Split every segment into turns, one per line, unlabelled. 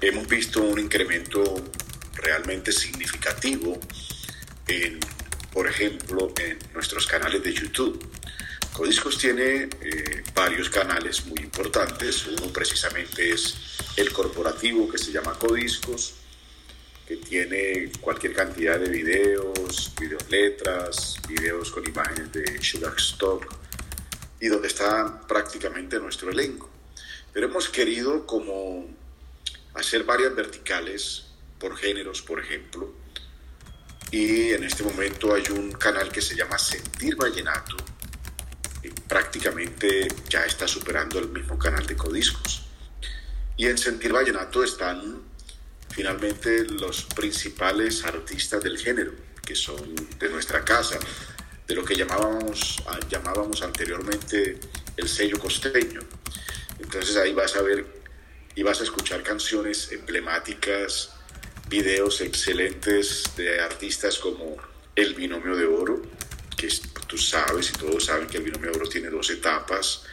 hemos visto un incremento realmente significativo en, por ejemplo, en nuestros canales de YouTube. Codiscos tiene eh, varios canales muy importantes. Uno precisamente es el corporativo que se llama Codiscos, que tiene cualquier cantidad de videos, videos letras, videos con imágenes de Sugar Stock y donde está prácticamente nuestro elenco. Pero hemos querido como hacer varias verticales por géneros, por ejemplo. Y en este momento hay un canal que se llama Sentir Vallenato, y prácticamente ya está superando el mismo canal de Codiscos. Y en Sentir Vallenato están finalmente los principales artistas del género, que son de nuestra casa, de lo que llamábamos, llamábamos anteriormente el sello costeño. Entonces ahí vas a ver y vas a escuchar canciones emblemáticas, videos excelentes de artistas como El Binomio de Oro, que tú sabes y todos saben que El Binomio de Oro tiene dos etapas,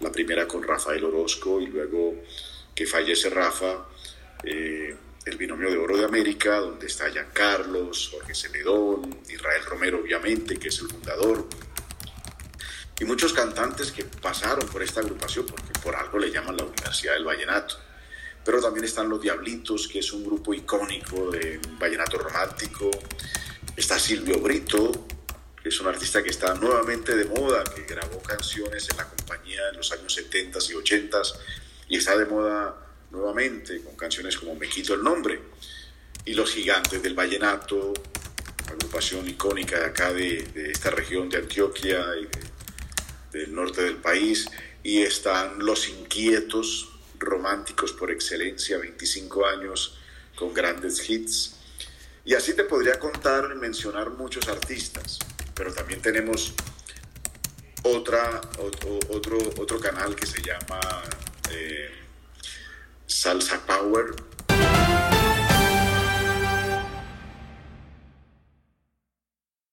la primera con Rafael Orozco y luego que fallece Rafa, eh, El Binomio de Oro de América, donde está Carlos, Jorge Celedón, Israel Romero obviamente, que es el fundador, y muchos cantantes que pasaron por esta agrupación, porque por algo le llaman la Universidad del Vallenato pero también están Los Diablitos, que es un grupo icónico de vallenato romántico. Está Silvio Brito, que es un artista que está nuevamente de moda, que grabó canciones en la compañía en los años 70 y 80 y está de moda nuevamente con canciones como Me quito el nombre. Y Los Gigantes del Vallenato, agrupación icónica de acá de, esta región de Antioquia y del norte del país. Y están Los Inquietos, románticos por excelencia, 25 años con grandes hits. Y así te podría contar, mencionar muchos artistas, pero también tenemos otra, otro, otro, otro canal que se llama eh, Salsa Power,